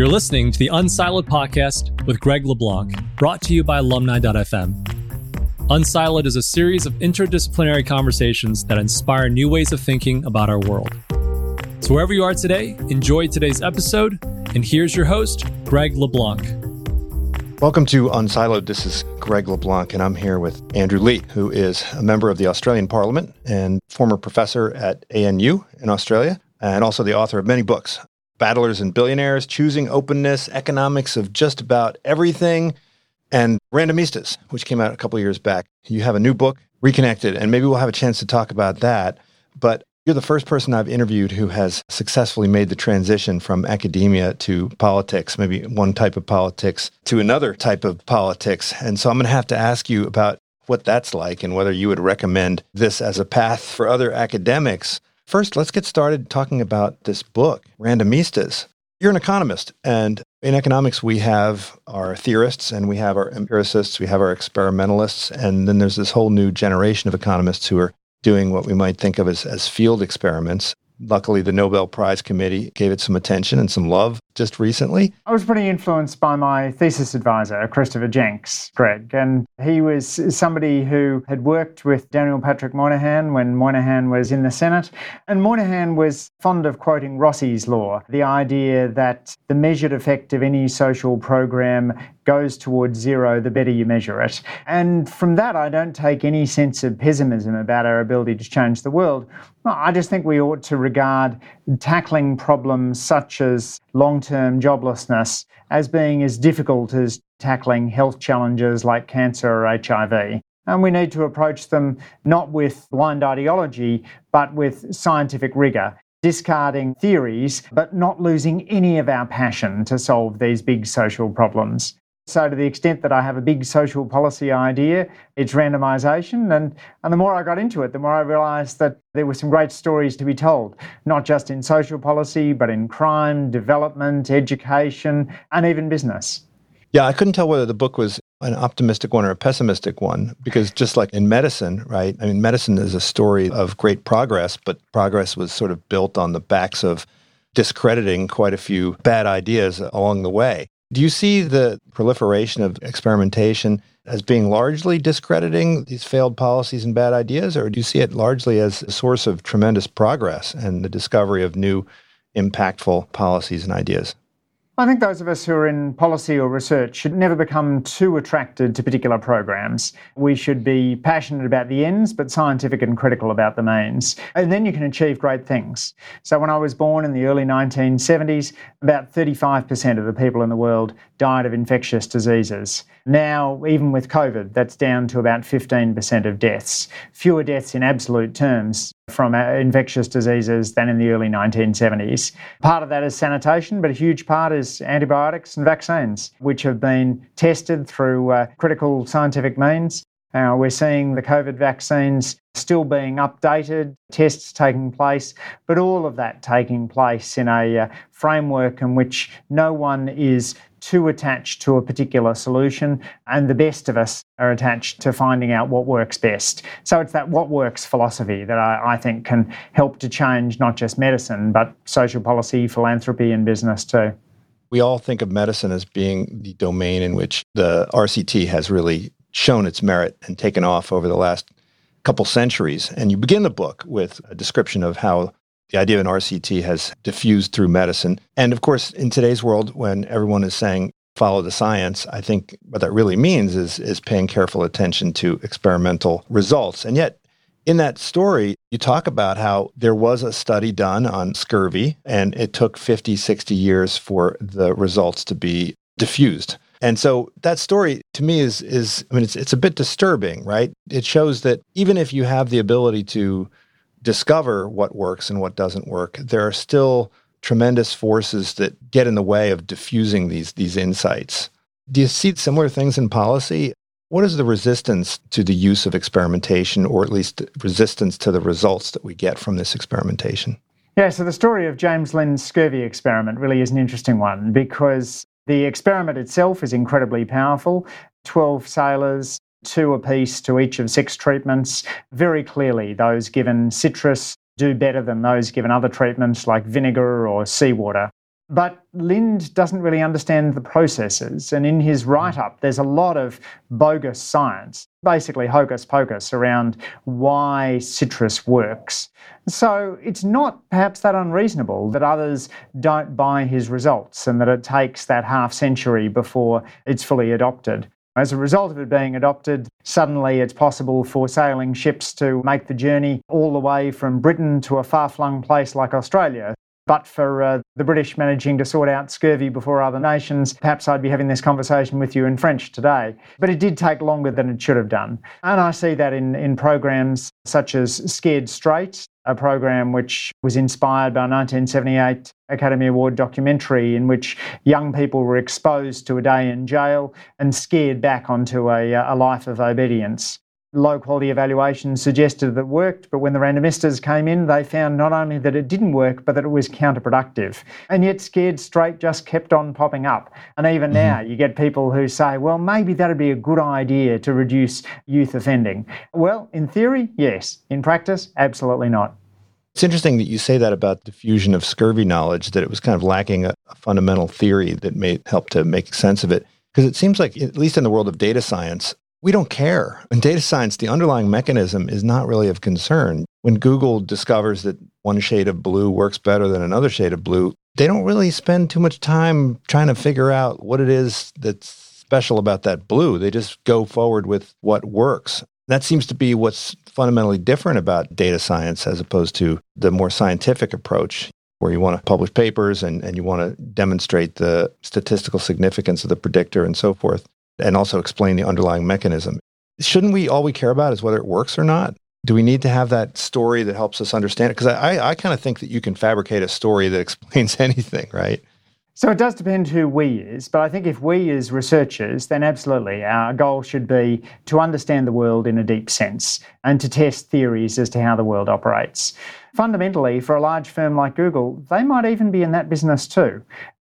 You're listening to the Unsiloed podcast with Greg LeBlanc, brought to you by alumni.fm. Unsiloed is a series of interdisciplinary conversations that inspire new ways of thinking about our world. So, wherever you are today, enjoy today's episode. And here's your host, Greg LeBlanc. Welcome to Unsiloed. This is Greg LeBlanc, and I'm here with Andrew Leigh, who is a member of the Australian Parliament and former professor at ANU in Australia, and also the author of many books Battlers and Billionaires, Choosing Openness, Economics of Just About Everything, and Randomistas, which came out a couple years back. You have a new book, Reconnected, and maybe we'll have a chance to talk about that. But you're the first person I've interviewed who has successfully made the transition from academia to politics, maybe one type of politics to another type of politics. And so I'm going to have to ask you about what that's like and whether you would recommend this as a path for other academics First, let's get started talking about this book, Randomistas. You're an economist, and in economics, we have our theorists and we have our empiricists, we have our experimentalists, and then there's this whole new generation of economists who are doing what we might think of as, as field experiments. Luckily, the Nobel Prize Committee gave it some attention and some love just recently. I was pretty influenced by my thesis advisor, Christopher Jencks, Greg, and he was somebody who had worked with Daniel Patrick Moynihan when Moynihan was in the Senate. And Moynihan was fond of quoting Rossi's law, the idea that the measured effect of any social program goes towards zero, the better you measure it. And from that, I don't take any sense of pessimism about our ability to change the world. I just think we ought to regard tackling problems such as long term joblessness as being as difficult as tackling health challenges like cancer or HIV. And we need to approach them not with blind ideology, but with scientific rigour discarding theories, but not losing any of our passion to solve these big social problems. So, to the extent that I have a big social policy idea, it's randomisation. And, and the more I got into it, the more I realised that there were some great stories to be told, not just in social policy, but in crime, development, education, and even business. Yeah, I couldn't tell whether the book was an optimistic one or a pessimistic one because just like in medicine, right? I mean, medicine is a story of great progress, but progress was sort of built on the backs of discrediting quite a few bad ideas along the way. Do you see the proliferation of experimentation as being largely discrediting these failed policies and bad ideas, or do you see it largely as a source of tremendous progress and the discovery of new impactful policies and ideas? I think those of us who are in policy or research should never become too attracted to particular programs. We should be passionate about the ends, but scientific and critical about the means. And then you can achieve great things. So, when I was born in the early 1970s, about 35% of the people in the world died of infectious diseases. Now, even with COVID, that's down to about 15% of deaths. Fewer deaths in absolute terms from uh, infectious diseases than in the early 1970s. Part of that is sanitation, but a huge part is antibiotics and vaccines, which have been tested through uh, critical scientific means. Uh, we're seeing the COVID vaccines still being updated, tests taking place, but all of that taking place in a uh, framework in which no one is too attached to a particular solution, and the best of us are attached to finding out what works best. So it's that what works philosophy that I, I, think can help to change not just medicine, but social policy, philanthropy, and business too. We all think of medicine as being the domain in which the RCT has really shown its merit and taken off over the last couple centuries. And you begin the book with a description of how the idea of an RCT has diffused through medicine. And of course, in today's world, when everyone is saying follow the science, I think what that really means is, is paying careful attention to experimental results. And yet, in that story, you talk about how there was a study done on scurvy, and it took 50, 60 years for the results to be diffused. And so that story to me is is I mean it's it's a bit disturbing, right? It shows that even if you have the ability to discover what works and what doesn't work, there are still tremendous forces that get in the way of diffusing these, these insights. Do you see similar things in policy? What is the resistance to the use of experimentation, or at least resistance to the results that we get from this experimentation? Yeah, so the story of James Lind's scurvy experiment really is an interesting one because the experiment itself is incredibly powerful. 12 sailors two apiece to each of six treatments. Very clearly, those given citrus do better than those given other treatments like vinegar or seawater. But Lind doesn't really understand the processes. And in his write up, there's a lot of bogus science, basically hocus pocus around why citrus works. So it's not perhaps that unreasonable that others don't buy his results and that it takes that half century before it's fully adopted. As a result of it being adopted, suddenly it's possible for sailing ships to make the journey all the way from Britain to a far flung place like Australia. But for uh, the British managing to sort out scurvy before other nations, perhaps I'd be having this conversation with you in French today. But it did take longer than it should have done. And I see that in, in programs such as Scared Straight, a program which was inspired by a 1978 Academy Award documentary in which young people were exposed to a day in jail and scared back onto a, a life of obedience low quality evaluations suggested that it worked, but when the randomistas came in, they found not only that it didn't work, but that it was counterproductive. And yet, scared straight just kept on popping up. And even mm-hmm. now, you get people who say, well, maybe that'd be a good idea to reduce youth offending. Well, in theory, yes. In practice, absolutely not. It's interesting that you say that about diffusion of scurvy knowledge, that it was kind of lacking a, a fundamental theory that may help to make sense of it. Because it seems like, at least in the world of data science, we don't care. In data science, the underlying mechanism is not really of concern. When Google discovers that one shade of blue works better than another shade of blue, they don't really spend too much time trying to figure out what it is that's special about that blue. They just go forward with what works. That seems to be what's fundamentally different about data science as opposed to the more scientific approach where you want to publish papers and, and you want to demonstrate the statistical significance of the predictor and so forth and also explain the underlying mechanism. Shouldn't we all we care about is whether it works or not? Do we need to have that story that helps us understand it? Because I, I kind of think that you can fabricate a story that explains anything, right? So it does depend who we is, but I think if we as researchers, then absolutely our goal should be to understand the world in a deep sense and to test theories as to how the world operates. Fundamentally, for a large firm like Google, they might even be in that business too.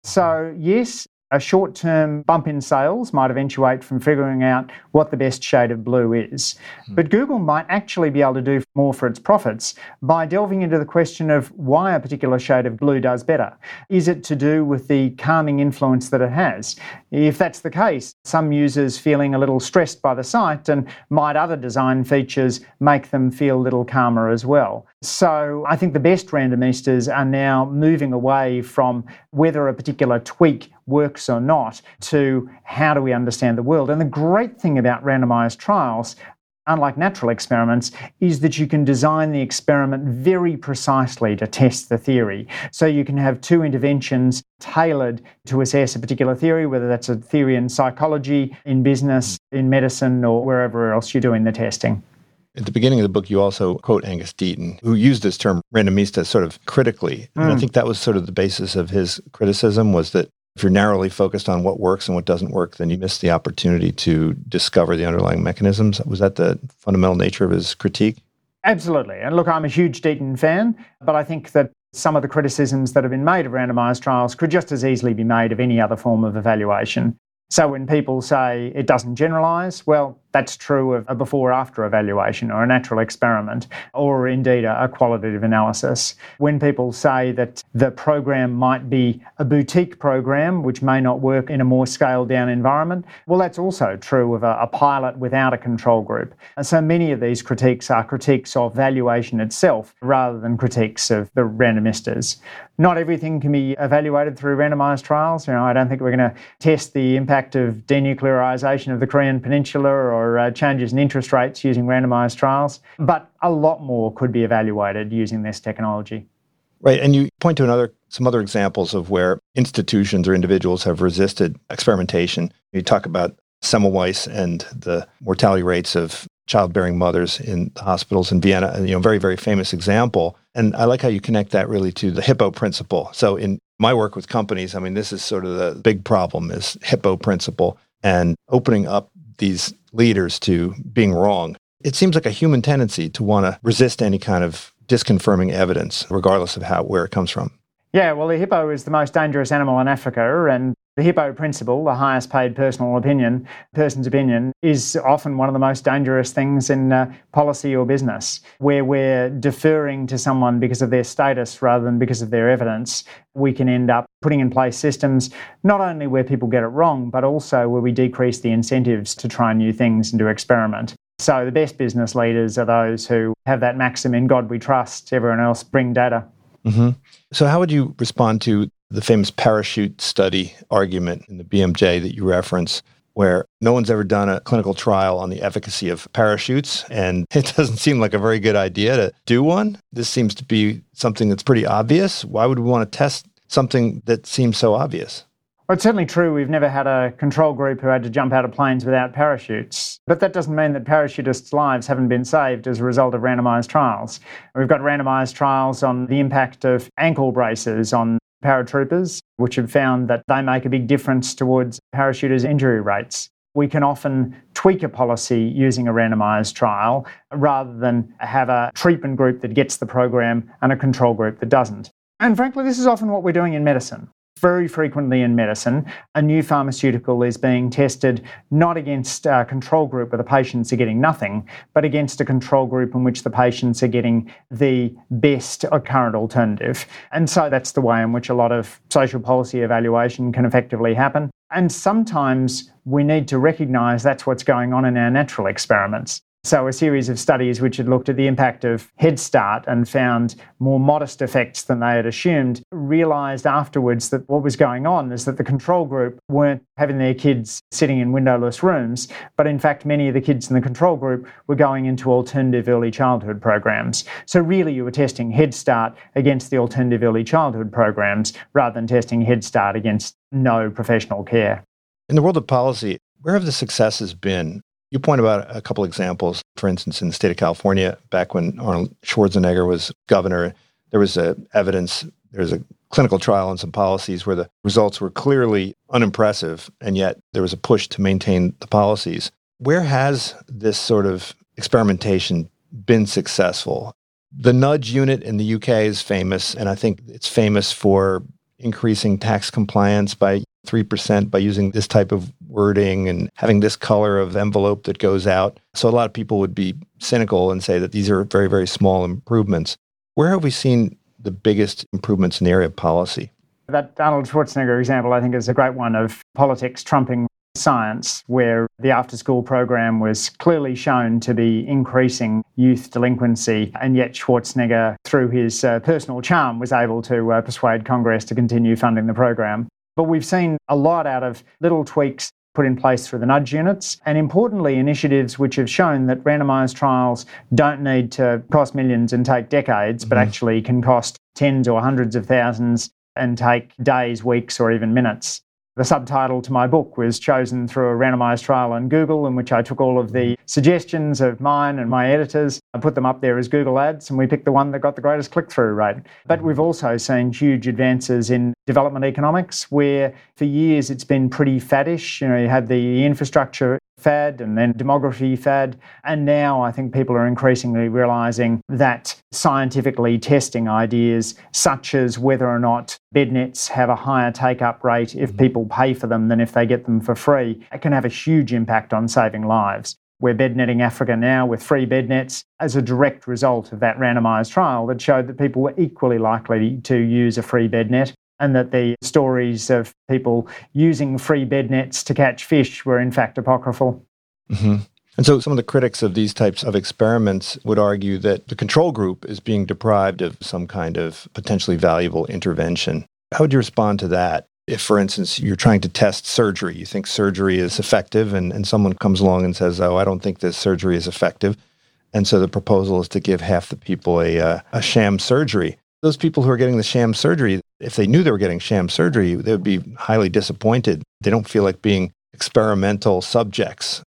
So, yes, a short term bump in sales might eventuate from figuring out what the best shade of blue is. Mm. But Google might actually be able to do more for its profits by delving into the question of why a particular shade of blue does better. Is it to do with the calming influence that it has? If that's the case, some users feeling a little stressed by the sight, and might other design features make them feel a little calmer as well? So I think the best randomistas are now moving away from whether a particular tweak works or not to how do we understand the world. And the great thing about randomized trials unlike natural experiments, is that you can design the experiment very precisely to test the theory. So you can have two interventions tailored to assess a particular theory, whether that's a theory in psychology, in business, in medicine, or wherever else you're doing the testing. At the beginning of the book, you also quote Angus Deaton, who used this term randomista sort of critically. And I hmm. think that was sort of the basis of his criticism was that if you're narrowly focused on what works and what doesn't work, then you miss the opportunity to discover the underlying mechanisms. Was that the fundamental nature of his critique? Absolutely. And look, I'm a huge Deaton fan, but I think that some of the criticisms that have been made of randomized trials could just as easily be made of any other form of evaluation. So when people say it doesn't generalize, well, that's true of a before after evaluation or a natural experiment or indeed a qualitative analysis. When people say that the program might be a boutique program which may not work in a more scaled down environment, well, that's also true of a, a pilot without a control group. And so many of these critiques are critiques of valuation itself rather than critiques of the randomistas. Not everything can be evaluated through randomized trials. You know, I don't think we're going to test the impact of denuclearization of the Korean Peninsula or or uh, changes in interest rates using randomized trials, but a lot more could be evaluated using this technology. Right, and you point to another some other examples of where institutions or individuals have resisted experimentation. You talk about Semmelweis and the mortality rates of childbearing mothers in hospitals in Vienna, you know, very very famous example. And I like how you connect that really to the Hippo principle. So in my work with companies, I mean, this is sort of the big problem is Hippo principle and opening up these leaders to being wrong. It seems like a human tendency to want to resist any kind of disconfirming evidence, regardless of how where it comes from. Yeah, well, the hippo is the most dangerous animal in Africa, and the Hippo principle, the highest paid personal opinion, person's opinion, is often one of the most dangerous things in uh, policy or business, where we're deferring to someone because of their status rather than because of their evidence. We can end up putting in place systems not only where people get it wrong, but also where we decrease the incentives to try new things and to experiment. So the best business leaders are those who have that maxim in God we trust, everyone else bring data. Mm-hmm. So, how would you respond to the famous parachute study argument in the BMJ that you reference, where no one's ever done a clinical trial on the efficacy of parachutes, and it doesn't seem like a very good idea to do one. This seems to be something that's pretty obvious. Why would we want to test something that seems so obvious? Well, it's certainly true we've never had a control group who had to jump out of planes without parachutes. But that doesn't mean that parachutists' lives haven't been saved as a result of randomised trials. We've got randomised trials on the impact of ankle braces on paratroopers, which have found that they make a big difference towards parachuters' injury rates. We can often tweak a policy using a randomised trial rather than have a treatment group that gets the program and a control group that doesn't. And frankly, this is often what we're doing in medicine very frequently in medicine, a new pharmaceutical is being tested not against a control group where the patients are getting nothing, but against a control group in which the patients are getting the best current alternative. And so that's the way in which a lot of social policy evaluation can effectively happen. And sometimes we need to recognise that's what's going on in our natural experiments. So, a series of studies which had looked at the impact of Head Start and found more modest effects than they had assumed realised afterwards that what was going on is that the control group weren't having their kids sitting in windowless rooms, but in fact, many of the kids in the control group were going into alternative early childhood programs. So, really, you were testing Head Start against the alternative early childhood programs rather than testing Head Start against no professional care. In the world of policy, where have the successes been you point about a couple examples. For instance, in the state of California, back when Arnold Schwarzenegger was governor, there was a evidence, there was a clinical trial and some policies where the results were clearly unimpressive, and yet there was a push to maintain the policies. Where has this sort of experimentation been successful? The nudge unit in the UK is famous, and I think it's famous for increasing tax compliance by 3% by using this type of wording and having this color of envelope that goes out. So a lot of people would be cynical and say that these are very, very small improvements. Where have we seen the biggest improvements in the area of policy? That Arnold Schwarzenegger example, I think, is a great one of politics trumping science, where the after school program was clearly shown to be increasing youth delinquency, and yet Schwarzenegger, through his uh, personal charm, was able to uh, persuade Congress to continue funding the program. But we've seen a lot out of little tweaks put in place through the nudge units, and importantly, initiatives which have shown that randomised trials don't need to cost millions and take decades, mm-hmm. but actually can cost tens or hundreds of thousands and take days, weeks, or even minutes. The subtitle to my book was chosen through a randomized trial on Google, in which I took all of the suggestions of mine and my editors. I put them up there as Google ads, and we picked the one that got the greatest click through rate. But we've also seen huge advances in development economics, where for years it's been pretty faddish. You know, you had the infrastructure fad and then demography fad. And now I think people are increasingly realizing that scientifically testing ideas, such as whether or not bed nets have a higher take up rate if mm-hmm. people pay for them than if they get them for free, it can have a huge impact on saving lives. We're bed netting Africa now with free bed nets as a direct result of that randomized trial that showed that people were equally likely to use a free bed net and that the stories of people using free bed nets to catch fish were in fact apocryphal. Mm-hmm. And so some of the critics of these types of experiments would argue that the control group is being deprived of some kind of potentially valuable intervention. How would you respond to that? If, for instance, you're trying to test surgery, you think surgery is effective, and, and someone comes along and says, Oh, I don't think this surgery is effective. And so the proposal is to give half the people a, uh, a sham surgery. Those people who are getting the sham surgery, if they knew they were getting sham surgery, they would be highly disappointed. They don't feel like being experimental subjects.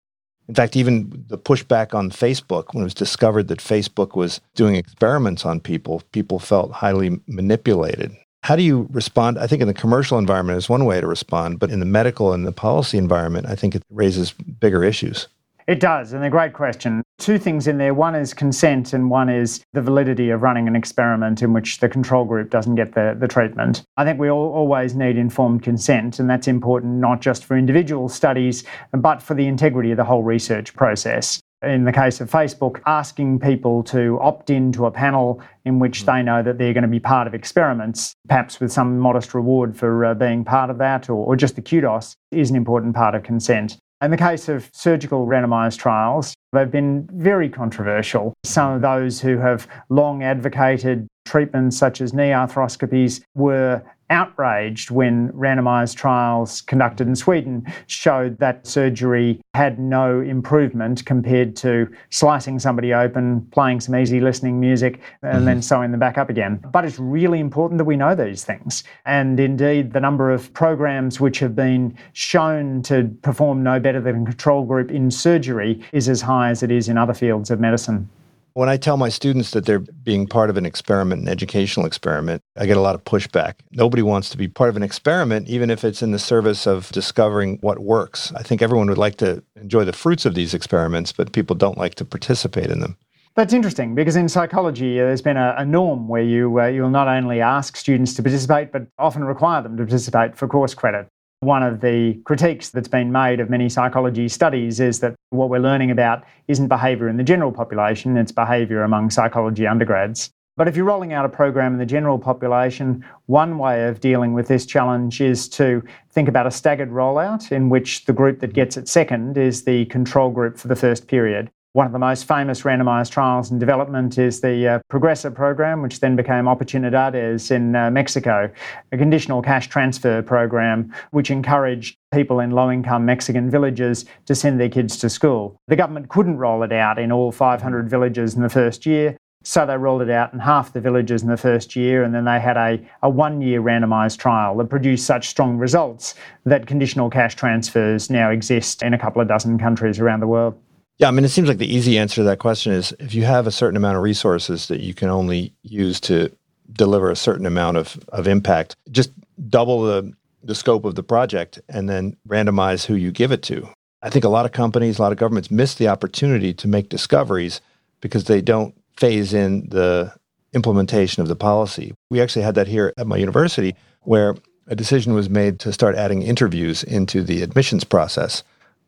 In fact, even the pushback on Facebook, when it was discovered that Facebook was doing experiments on people, people felt highly manipulated. How do you respond? I think in the commercial environment is one way to respond, but in the medical and the policy environment, I think it raises bigger issues. It does, and a great question. Two things in there. One is consent, and one is the validity of running an experiment in which the control group doesn't get the, the treatment. I think we all, always need informed consent, and that's important not just for individual studies, but for the integrity of the whole research process in the case of Facebook, asking people to opt into a panel in which they know that they're going to be part of experiments, perhaps with some modest reward for uh, being part of that or, or just the kudos, is an important part of consent. In the case of surgical randomised trials, they've been very controversial. Some of those who have long advocated treatments such as knee arthroscopies were outraged when randomized trials conducted in Sweden showed that surgery had no improvement compared to slicing somebody open, playing some easy listening music, and mm-hmm. then sewing them back up again. But it's really important that we know these things. And indeed, the number of programs which have been shown to perform no better than a control group in surgery is as high as it is in other fields of medicine. When I tell my students that they're being part of an experiment, an educational experiment, I get a lot of pushback. Nobody wants to be part of an experiment, even if it's in the service of discovering what works. I think everyone would like to enjoy the fruits of these experiments, but people don't like to participate in them. That's interesting because in psychology, uh, there's been a, a norm where you uh, you'll not only ask students to participate, but often require them to participate for course credit. One of the critiques that's been made of many psychology studies is that what we're learning about isn't behaviour in the general population, it's behaviour among psychology undergrads. But if you're rolling out a program in the general population, one way of dealing with this challenge is to think about a staggered rollout in which the group that gets it second is the control group for the first period. One of the most famous randomized trials in development is the uh, program, which then became Oportunidades in uh, Mexico, a conditional cash transfer program which encouraged people in low income Mexican villages to send their kids to school. The government couldn't roll it out in all 500 villages in the first year. So they rolled it out in half the villages in the first year, and then they had a, a one year randomised trial that produced such strong results that conditional cash transfers now exist in a couple of dozen countries around the world. Yeah, I mean, it seems like the easy answer to that question is if you have a certain amount of resources that you can only use to deliver a certain amount of, of impact, just double the, the scope of the project and then randomize who you give it to. I think a lot of companies, a lot of governments miss the opportunity to make discoveries because they don't phase in the implementation of the policy. We actually had that here at my university where a decision was made to start adding interviews into the admissions process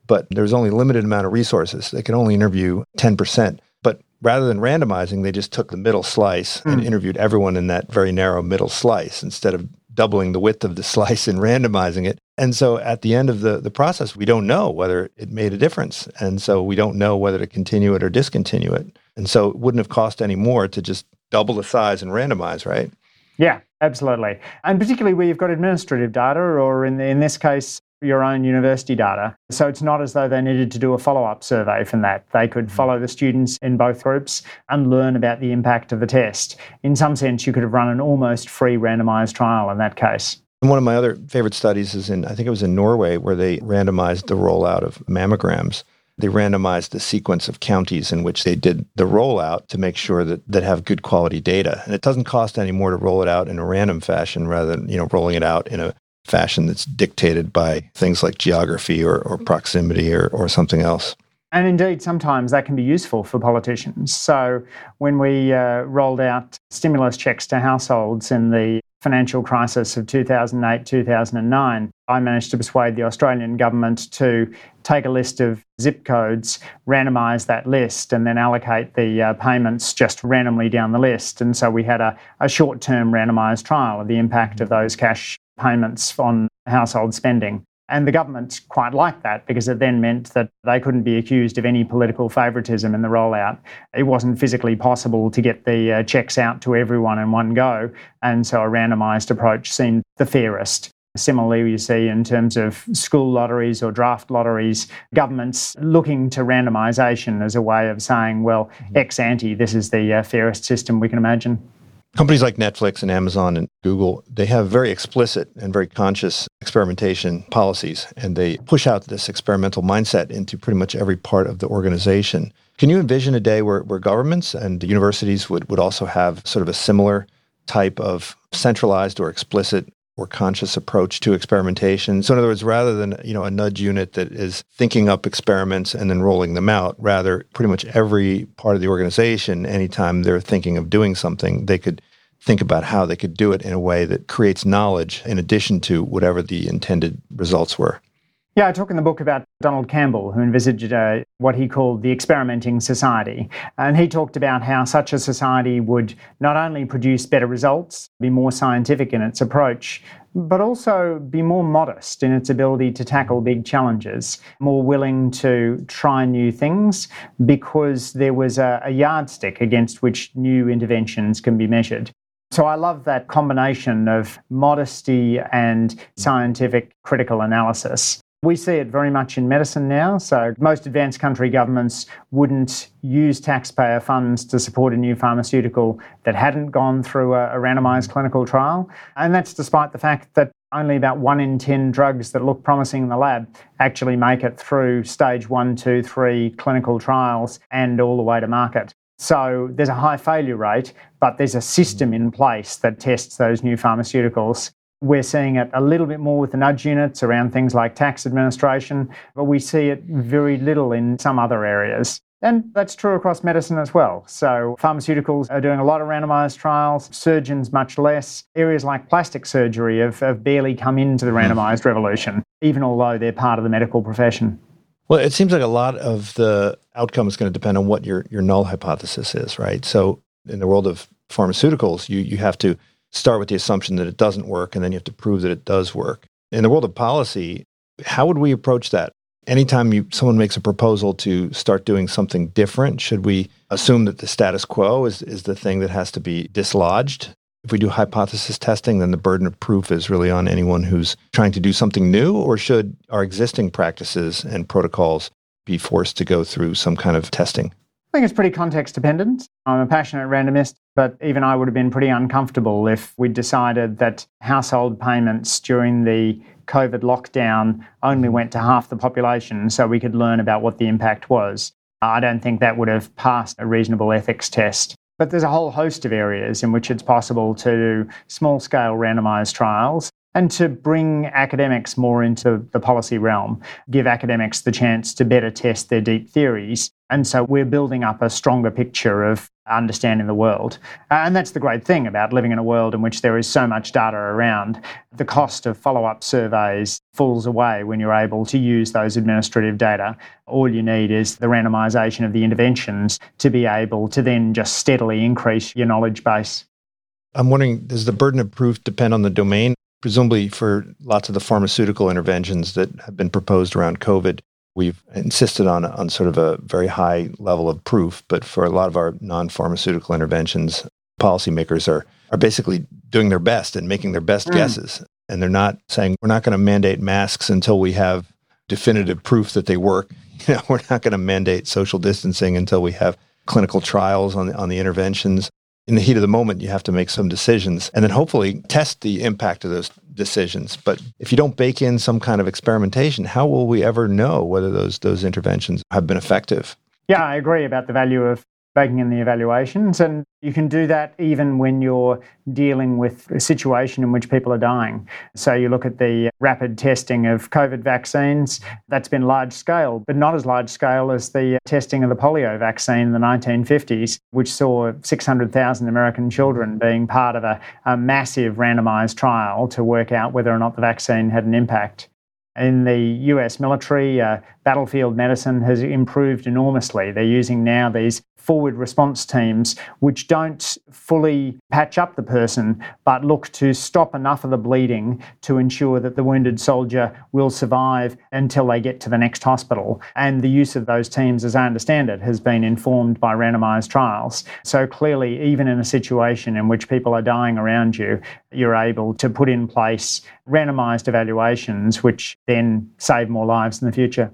but there's only a limited amount of resources. They can only interview 10%. But rather than randomizing, they just took the middle slice mm. and hmm. interviewed everyone in that very narrow middle slice instead of doubling the width of the slice and randomizing it. And so at the end of the, the process, we don't know whether it made a difference. And so we don't know whether to continue it or discontinue it. And so it wouldn't have cost any more to just double the size and randomize, right? Yeah, absolutely. And particularly where you've got administrative data, or in, the, in this case, your own university data. So it's not as though they needed to do a follow up survey from that. They could mm-hmm. follow the students in both groups and learn about the impact of the test. In some sense, you could have run an almost free randomized trial in that case. One of my other favorite studies is in, I think it was in Norway, where they randomized the rollout of mammograms. They randomized the sequence of counties in which they did the rollout to make sure that that have good quality data. And it doesn't cost any more to roll it out in a random fashion rather than, you know, rolling it out in a fashion that's dictated by things like geography or, or proximity or, or something else. And indeed, sometimes that can be useful for politicians. So, when we uh, rolled out stimulus checks to households in the financial crisis of 2008 2009, I managed to persuade the Australian government to take a list of zip codes, randomise that list, and then allocate the uh, payments just randomly down the list. And so we had a, a short term randomised trial of the impact of those cash payments on household spending. And the government quite liked that because it then meant that they couldn't be accused of any political favouritism in the rollout. It wasn't physically possible to get the uh, checks out to everyone in one go, and so a randomised approach seemed the fairest. Similarly, you see in terms of school lotteries or draft lotteries, governments looking to randomisation as a way of saying, well, mm-hmm. ex ante, this is the uh, fairest system we can imagine companies like Netflix and Amazon and Google, they have very explicit and very conscious experimentation policies, and they push out this experimental mindset into pretty much every part of the organization. Can you envision a day where, where governments and universities would, would also have sort of a similar type of centralized or explicit or conscious approach to experimentation. So in other words, rather than, you know, a nudge unit that is thinking up experiments and then rolling them out, rather pretty much every part of the organization, anytime they're thinking of doing something, they could think about how they could do it in a way that creates knowledge in addition to whatever the intended results were. Yeah, I talk in the book about Donald Campbell, who envisaged uh, what he called the experimenting society. And he talked about how such a society would not only produce better results, be more scientific in its approach, but also be more modest in its ability to tackle big challenges, more willing to try new things because there was a, a yardstick against which new interventions can be measured. So I love that combination of modesty and scientific critical analysis. We see it very much in medicine now. So, most advanced country governments wouldn't use taxpayer funds to support a new pharmaceutical that hadn't gone through a, a, randomized clinical trial. And that's despite the fact that only about one in 10 drugs that look promising in the lab actually make it through stage one, two, three clinical trials and all the way to market. So, there's a high failure rate, but there's a system in place that tests those new pharmaceuticals. We're seeing it a little bit more with the nudge units around things like tax administration, but we see it very little in some other areas. And that's true across medicine as well. So, pharmaceuticals are doing a lot of randomized trials, surgeons much less. Areas like plastic surgery have, have barely come into the hmm. randomized revolution, even although they're part of the medical profession. Well, it seems like a lot of the outcome is going to depend on what your, your null hypothesis is, right? So, in the world of pharmaceuticals, you, you have to start with the assumption that it doesn't work, and then you have to prove that it does work. In the world of policy, how would we approach that? Anytime you, someone makes a proposal to start doing something different, should we assume that the status quo is, is the thing that has to be dislodged? If we do hypothesis testing, then the burden of proof is really on anyone who's trying to do something new, or should our existing practices and protocols be forced to go through some kind of testing? I think it's pretty context dependent. I'm a passionate randomist, but even I would have been pretty uncomfortable if we decided that household payments during the COVID lockdown only went to half the population so we could learn about what the impact was. I don't think that would have passed a reasonable ethics test. But there's a whole host of areas in which it's possible to do small scale randomized trials and to bring academics more into the policy realm, give academics the chance to better test their deep theories. And so we're building up a stronger picture of understanding the world. Uh, and that's the great thing about living in a world in which there is so much data around. The cost of follow up surveys falls away when you're able to use those administrative data. All you need is the randomisation of the interventions to be able to then just steadily increase your knowledge base. I'm wondering, does the burden of proof depend on the domain? Presumably for lots of the pharmaceutical interventions that have been proposed around COVID, we've insisted on on sort of a very high level of proof. But for a lot of our non-pharmaceutical interventions, policymakers are are basically doing their best and making their best mm. guesses, and they're not saying we're not going to mandate masks until we have definitive proof that they work. You know, we're not going to mandate social distancing until we have clinical trials on the, on the interventions in the heat of the moment, you have to make some decisions and then hopefully test the impact of those decisions. But if you don't bake in some kind of experimentation, how will we ever know whether those those interventions have been effective? Yeah, I agree about the value of baking in the evaluations. And you can do that even when you're dealing with a situation in which people are dying. So you look at the rapid testing of COVID vaccines, that's been large scale, but not as large scale as the testing of the polio vaccine in the 1950s, which saw 600,000 American children being part of a, a massive randomized trial to work out whether or not the vaccine had an impact. In the US military, uh, battlefield medicine has improved enormously. They're using now these forward response teams which don't fully patch up the person but look to stop enough of the bleeding to ensure that the wounded soldier will survive until they get to the next hospital. And the use of those teams, as I understand it, has been informed by randomized trials. So clearly, even in a situation in which people are dying around you, you're able to put in place randomized evaluations which then save more lives in the future.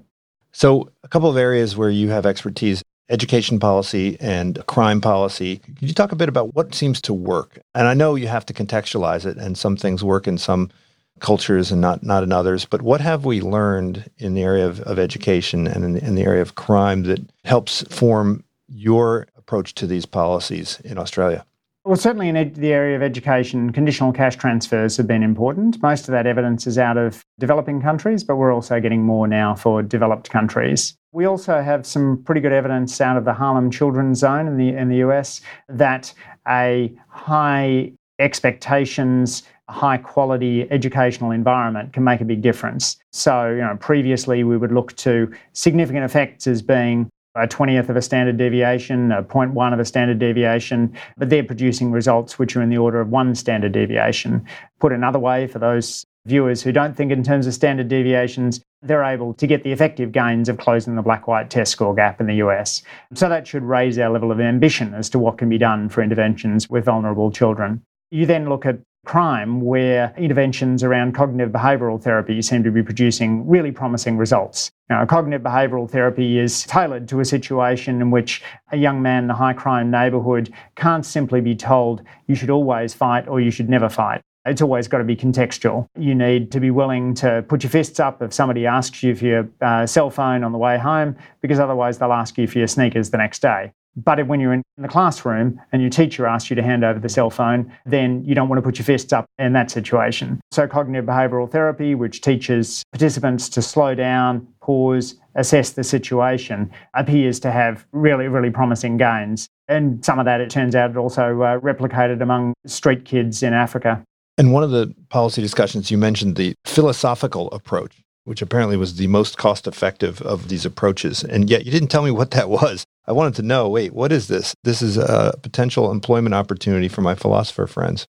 So, a couple of areas where you have expertise education policy and crime policy. Could you talk a bit about what seems to work? And I know you have to contextualize it, and some things work in some cultures and not, not in others. But what have we learned in the area of, of education and in, in the area of crime that helps form your approach to these policies in Australia? Well, certainly in the area of education, conditional cash transfers have been important. Most of that evidence is out of developing countries, but we're also getting more now for developed countries. We also have some pretty good evidence out of the Harlem Children's Zone in the in the US that a high expectations high quality educational environment can make a big difference. So, you know, previously we would look to significant effects as being a 20th of a standard deviation, a 0.1 of a standard deviation, but they're producing results which are in the order of one standard deviation. Put another way, for those viewers who don't think in terms of standard deviations, they're able to get the effective gains of closing the black white test score gap in the US. So that should raise our level of ambition as to what can be done for interventions with vulnerable children. You then look at crime where interventions around cognitive behavioural therapy seem to be producing really promising results. Now, cognitive behavioural therapy is tailored to a situation in which a young man in a high crime neighbourhood can't simply be told you should always fight or you should never fight. It's always got to be contextual. You need to be willing to put your fists up if somebody asks you for your uh, cell phone on the way home, because otherwise they'll ask you for your sneakers the next day. But when you're in the classroom and your teacher asks you to hand over the cell phone, then you don't want to put your fists up in that situation. So, cognitive behavioural therapy, which teaches participants to slow down, pause, assess the situation, appears to have really, really promising gains. And some of that, it turns out, also uh, replicated among street kids in Africa. And one of the policy discussions, you mentioned the philosophical approach which apparently was the most cost effective of these approaches. And yet you didn't tell me what that was. I wanted to know wait, what is this? This is a potential employment opportunity for my philosopher friends.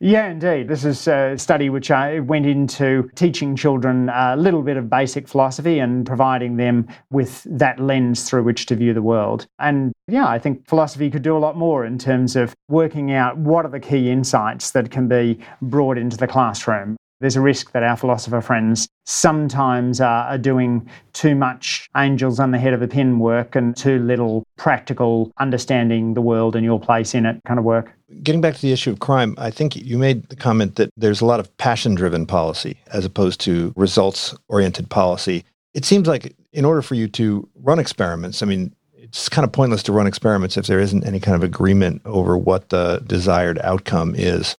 Yeah, indeed. This is a study which I went into teaching children a little bit of basic philosophy and providing them with that lens through which to view the world. And yeah, I think philosophy could do a lot more in terms of working out what are the key insights that can be brought into the classroom. There's a risk that our philosopher friends sometimes are, doing too much angels on the head of a pin work and too little practical understanding the world and your place in it kind of work. Getting back to the issue of crime, I think you made the comment that there's a lot of passion driven policy as opposed to results oriented policy. It seems like in order for you to run experiments, I mean, it's kind of pointless to run experiments if there isn't any kind of agreement over what the desired outcome is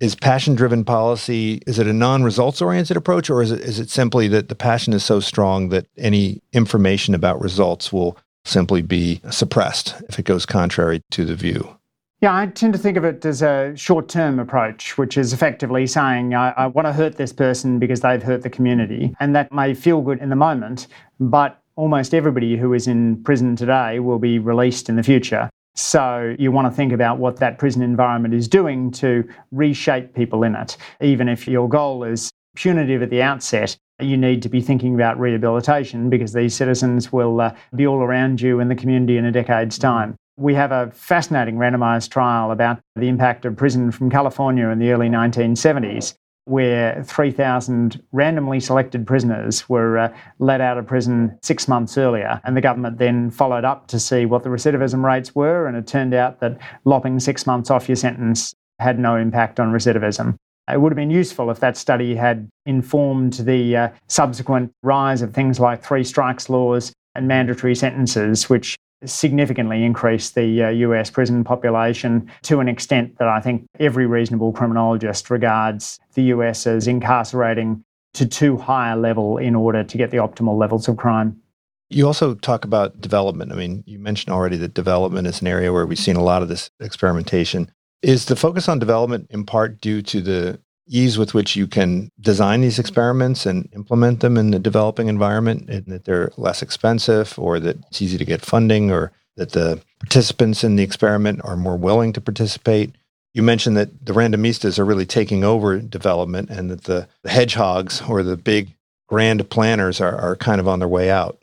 is passion driven policy is it a non-results oriented approach or is it is it simply that the passion is so strong that any information about results will simply be suppressed if it goes contrary to the view yeah, I tend to think of it as a short term approach, which is effectively saying, I, I, want to hurt this person because they've hurt the community. And that may feel good in the moment, but almost everybody who is in prison today will be released in the future. So you want to think about what that prison environment is doing to reshape people in it. Even if your goal is punitive at the outset, you need to be thinking about rehabilitation because these citizens will uh, be all around you in the community in a decade's time. We have a fascinating randomized trial about the impact of prison from California in the early 1970s where 3,000 randomly selected prisoners were uh, let out of prison six months earlier. And the government then followed up to see what the recidivism rates were. And it turned out that lopping six months off your sentence had no impact on recidivism. It would have been useful if that study had informed the uh, subsequent rise of things like three strikes laws and mandatory sentences, which significantly increased the uh, US prison population to an extent that I think every reasonable criminologist regards the US as incarcerating to too high a level in order to get the optimal levels of crime. You also talk about development. I mean, you mentioned already that development is an area where we've seen a lot of this experimentation. Is the focus on development in part due to the ease with which you can design these experiments and implement them in the developing environment and that they're less expensive or that it's easy to get funding or that the participants in the experiment are more willing to participate. You mentioned that the randomistas are really taking over development and that the, the hedgehogs or the big grand planners are, are kind of on their way out.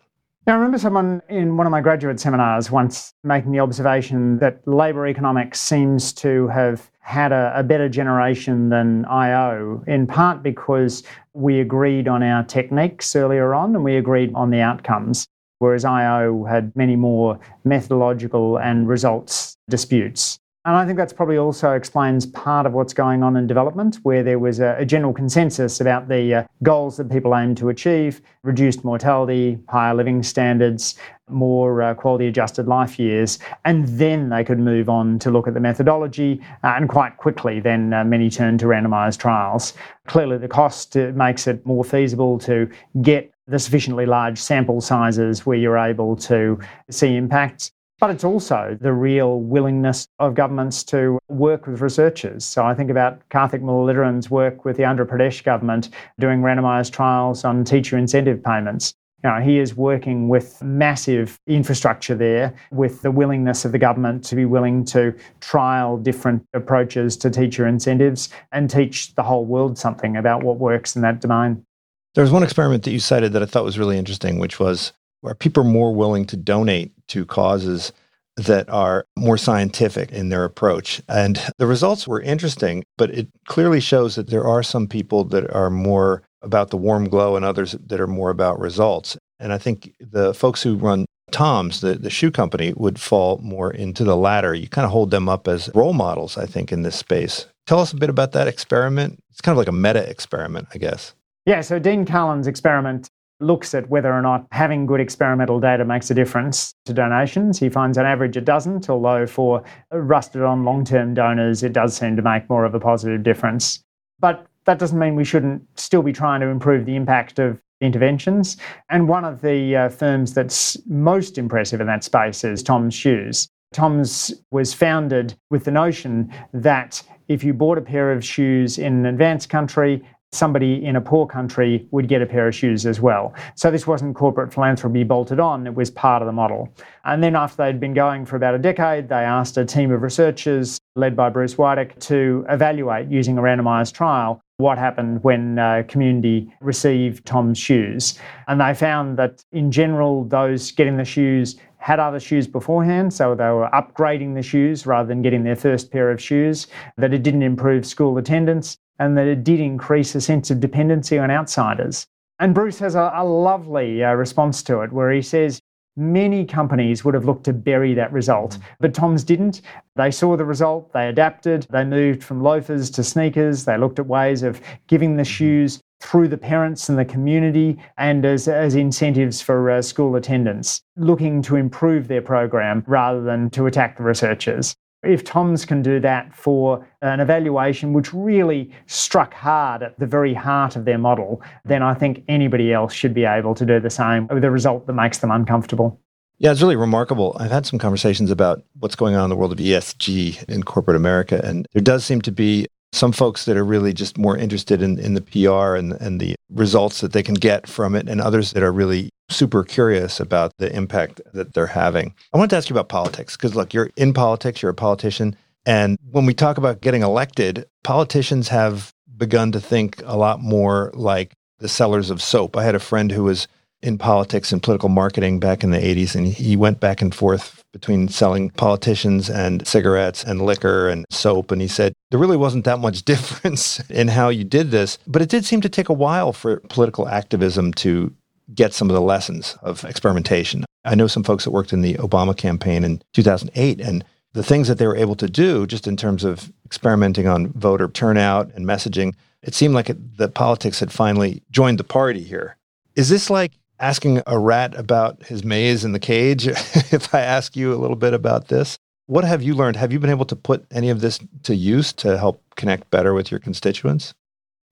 Now, I remember someone in one of my graduate seminars once making the observation that labour economics seems to have had a, a, better generation than IO, in part because we agreed on our techniques earlier on and we agreed on the outcomes, whereas IO had many more methodological and results disputes. And I think that's probably also explains part of what's going on in development, where there was a, a general consensus about the uh, goals that people aim to achieve reduced mortality, higher living standards, more uh, quality adjusted life years, and then they could move on to look at the methodology. Uh, and quite quickly, then uh, many turned to randomised trials. Clearly, the cost uh, makes it more feasible to get the sufficiently large sample sizes where you're able to see impacts. But it's also the real willingness of governments to work with researchers. So I think about Karthik Muralidharan's work with the Andhra Pradesh government doing randomised trials on teacher incentive payments. Know, he is working with massive infrastructure there, with the willingness of the government to be willing to trial different approaches to teacher incentives and teach the whole world something about what works in that domain. There was one experiment that you cited that I thought was really interesting, which was are people more willing to donate to causes that are more scientific in their approach. And the results were interesting, but it clearly shows that there are some people that are more about the warm glow and others that are more about results. And I think the folks who run Tom's, the, the shoe company, would fall more into the latter. You kind of hold them up as role models, I think, in this space. Tell us a bit about that experiment. It's kind of like a meta experiment, I guess. Yeah, so Dean Karlan's experiment looks at whether or not having good experimental data makes a difference to donations. He finds on average it doesn't, although for rusted on long term donors, it does seem to make more of a positive difference. But that doesn't mean we shouldn't still be trying to improve the impact of interventions. And one of the uh, firms that's most impressive in that space is Tom's Shoes. Tom's was founded with the notion that if you bought a pair of shoes in an advanced country somebody in a poor country would get a pair of shoes as well. So this wasn't corporate philanthropy bolted on, it was part of the model. And then after they'd been going for about a decade, they asked a team of researchers led by Bruce Wydick to evaluate using a randomized trial what happened when uh, community received Tom's shoes. And they found that in general, those getting the shoes had other shoes beforehand, so they were upgrading the shoes rather than getting their first pair of shoes, that it didn't improve school attendance, and that it did increase a sense of dependency on outsiders. And Bruce has a, a lovely uh, response to it where he says, Many companies would have looked to bury that result, mm. but Tom's didn't. They saw the result, they adapted, they moved from loafers to sneakers, they looked at ways of giving the mm-hmm. shoes through the parents and the community and as, as incentives for uh, school attendance, looking to improve their program rather than to attack the researchers if Toms can do that for an evaluation which really struck hard at the very heart of their model, then I think anybody else should be able to do the same with a result that makes them uncomfortable. Yeah, it's really remarkable. I've had some conversations about what's going on in the world of ESG in corporate America, and there does seem to be some folks that are really just more interested in, in the PR and, and the results that they can get from it, and others that are really super curious about the impact that they're having. I wanted to ask you about politics because, look, you're in politics, you're a politician. And when we talk about getting elected, politicians have begun to think a lot more like the sellers of soap. I had a friend who was in politics and political marketing back in the 80s, and he went back and forth between selling politicians and cigarettes and liquor and soap. And he said there really wasn't that much difference in how you did this, but it did seem to take a while for political activism to get some of the lessons of experimentation. I know some folks that worked in the Obama campaign in 2008 and the things that they were able to do just in terms of experimenting on voter turnout and messaging, it seemed like it, that politics had finally joined the party here. Is this like asking a rat about his maze in the cage? if I ask you a little bit about this, what have you learned? Have you been able to put any of this to use to help connect better with your constituents?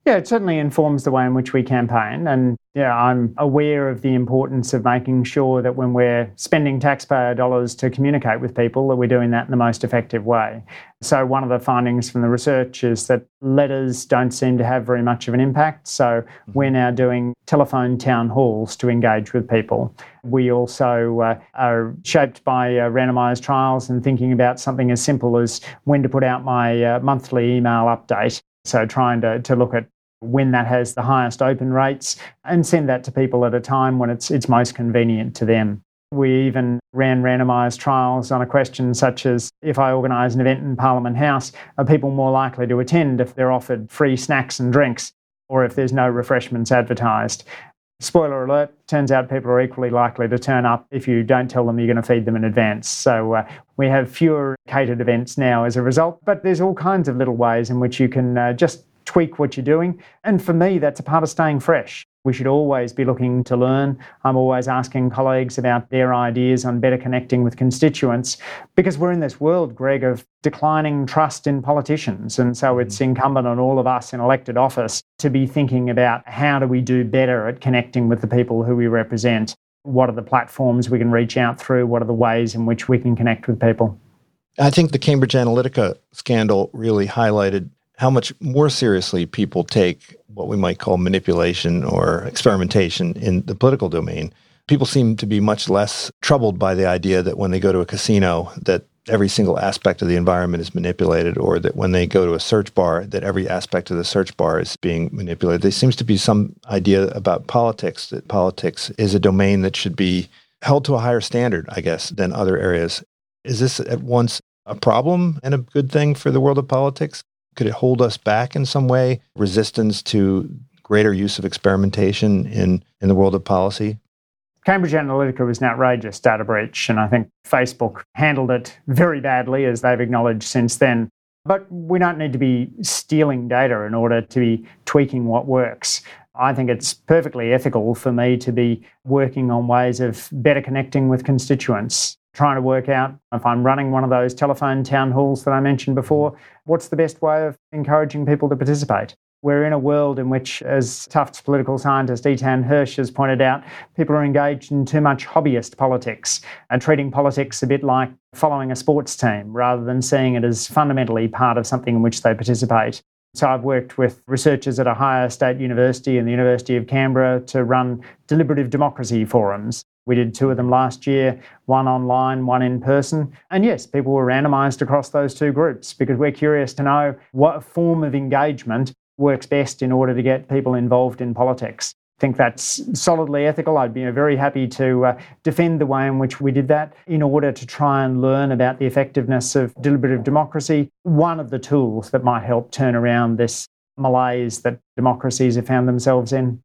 Yeah, it certainly informs the way in which we campaign. And yeah, I'm aware of the importance of making sure that when we're spending taxpayer dollars to communicate with people, that we're doing that in the most effective way. So, one of the findings from the research is that letters don't seem to have very much of an impact. So, mm-hmm. we're now doing telephone town halls to engage with people. We also uh, are shaped by uh, randomised trials and thinking about something as simple as when to put out my uh, monthly email update. So, trying to, to look at when that has the highest open rates and send that to people at a time when it's, it's most convenient to them. We even ran randomised trials on a question such as if I organise an event in Parliament House, are people more likely to attend if they're offered free snacks and drinks or if there's no refreshments advertised? Spoiler alert, turns out people are equally likely to turn up if you don't tell them you're going to feed them in advance. So uh, we have fewer catered events now as a result, but there's all kinds of little ways in which you can uh, just tweak what you're doing. And for me, that's a part of staying fresh. We should always be looking to learn. I'm always asking colleagues about their ideas on better connecting with constituents because we're in this world, Greg, of declining trust in politicians. And so it's mm. incumbent on all of us in elected office to be thinking about how do we do better at connecting with the people who we represent? What are the platforms we can reach out through? What are the ways in which we can connect with people? I think the Cambridge Analytica scandal really highlighted how much more seriously people take what we might call manipulation or experimentation in the political domain. People seem to be much less troubled by the idea that when they go to a casino that every single aspect of the environment is manipulated or that when they go to a search bar that every aspect of the search bar is being manipulated. There seems to be some idea about politics that politics is a domain that should be held to a higher standard, I guess, than other areas. Is this at once a problem and a good thing for the world of politics? Could it hold us back in some way? Resistance to greater use of experimentation in, in the world of policy? Cambridge Analytica was an outrageous data breach, and I think Facebook handled it very badly, as they've acknowledged since then. But we don't need to be stealing data in order to be tweaking what works. I think it's perfectly ethical for me to be working on ways of better connecting with constituents trying to work out if I'm running one of those telephone town halls that I mentioned before, what's the best way of encouraging people to participate? We're in a world in which, as Tufts political scientist Eitan Hersh has pointed out, people are engaged in too much hobbyist politics and treating politics a bit like following a sports team rather than seeing it as fundamentally part of something in which they participate. So I've worked with researchers at Ohio State University and the University of Canberra to run deliberative democracy forums we did two of them last year, one online, one in person. And yes, people were randomized across those two groups because we're curious to know what form of engagement works best in order to get people involved in politics. I think that's solidly ethical. I'd be very happy to uh, defend the way in which we did that in order to try and learn about the effectiveness of deliberative democracy, one of the tools that might help turn around this malaise that democracies have found themselves in.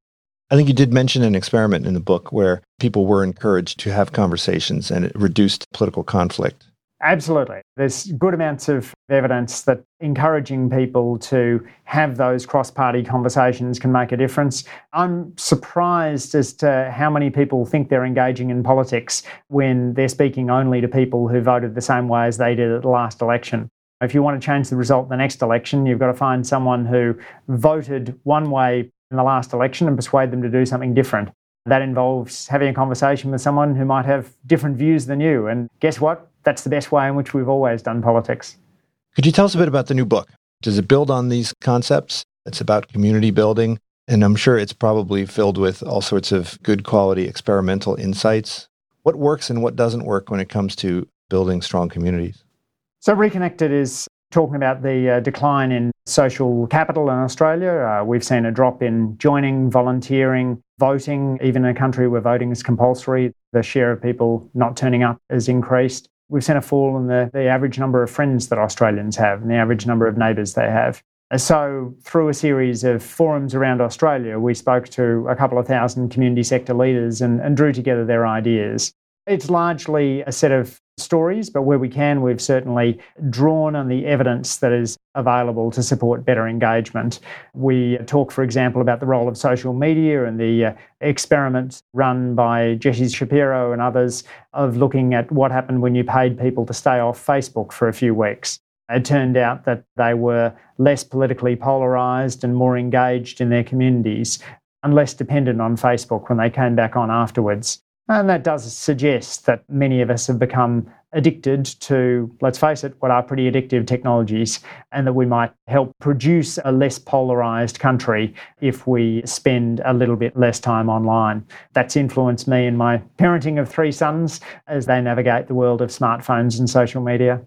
I think you did mention an experiment in the book where people were encouraged to have conversations and it reduced political conflict. Absolutely. There's good amounts of evidence that encouraging people to have those cross party conversations can make a difference. I'm surprised as to how many people think they're engaging in politics when they're speaking only to people who voted the same way as they did at the last election. If you want to change the result in the next election, you've got to find someone who voted one way in the last election and persuade them to do something different. That involves having a conversation with someone who might have different views than you. And guess what? That's the best way in which we've always done politics. Could you tell us a bit about the new book? Does it build on these concepts? It's about community building. And I'm sure it's probably filled with all sorts of good quality experimental insights. What works and what doesn't work when it comes to building strong communities? So, Reconnected is talking about the uh, decline in social capital in Australia. Uh, we've seen a drop in joining, volunteering, voting. Even in a country where voting is compulsory, the share of people not turning up has increased. We've seen a fall in the, the average number of friends that Australians have and the average number of neighbours they have. So, through a series of forums around Australia, we spoke to a couple of thousand community sector leaders and, and drew together their ideas. It's largely a set of stories, but where we can, we've certainly drawn on the evidence that is available to support better engagement. We talk, for example, about the role of social media and the uh, experiment run by Jesse Shapiro and others of looking at what happened when you paid people to stay off Facebook for a few weeks. It turned out that they were less politically polarised and more engaged in their communities and less dependent on Facebook when they came back on afterwards. And that does suggest that many of us have become addicted to, let's face it, what are pretty addictive technologies, and that we might help produce a less polarized country if we spend a little bit less time online. That's influenced me in my parenting of three sons as they navigate the world of smartphones and social media.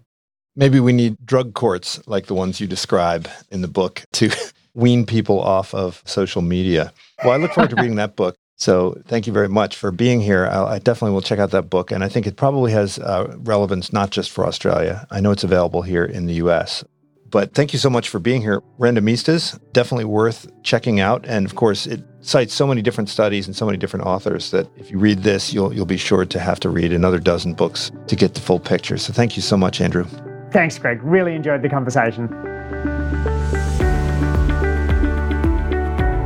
Maybe we need drug courts like the ones you describe in the book to wean people off of social media. Well, I look forward to reading that book. So thank you very much for being here. I, I definitely will check out that book, and I think it probably has uh, relevance not just for Australia. I know it's available here in the U.S. But thank you so much for being here. Randomistas, definitely worth checking out. And of course, it cites so many different studies and so many different authors that if you read this, you'll, you'll be sure to have to read another dozen books to get the full picture. So thank you so much, Andrew. Thanks, Greg. Really enjoyed the conversation.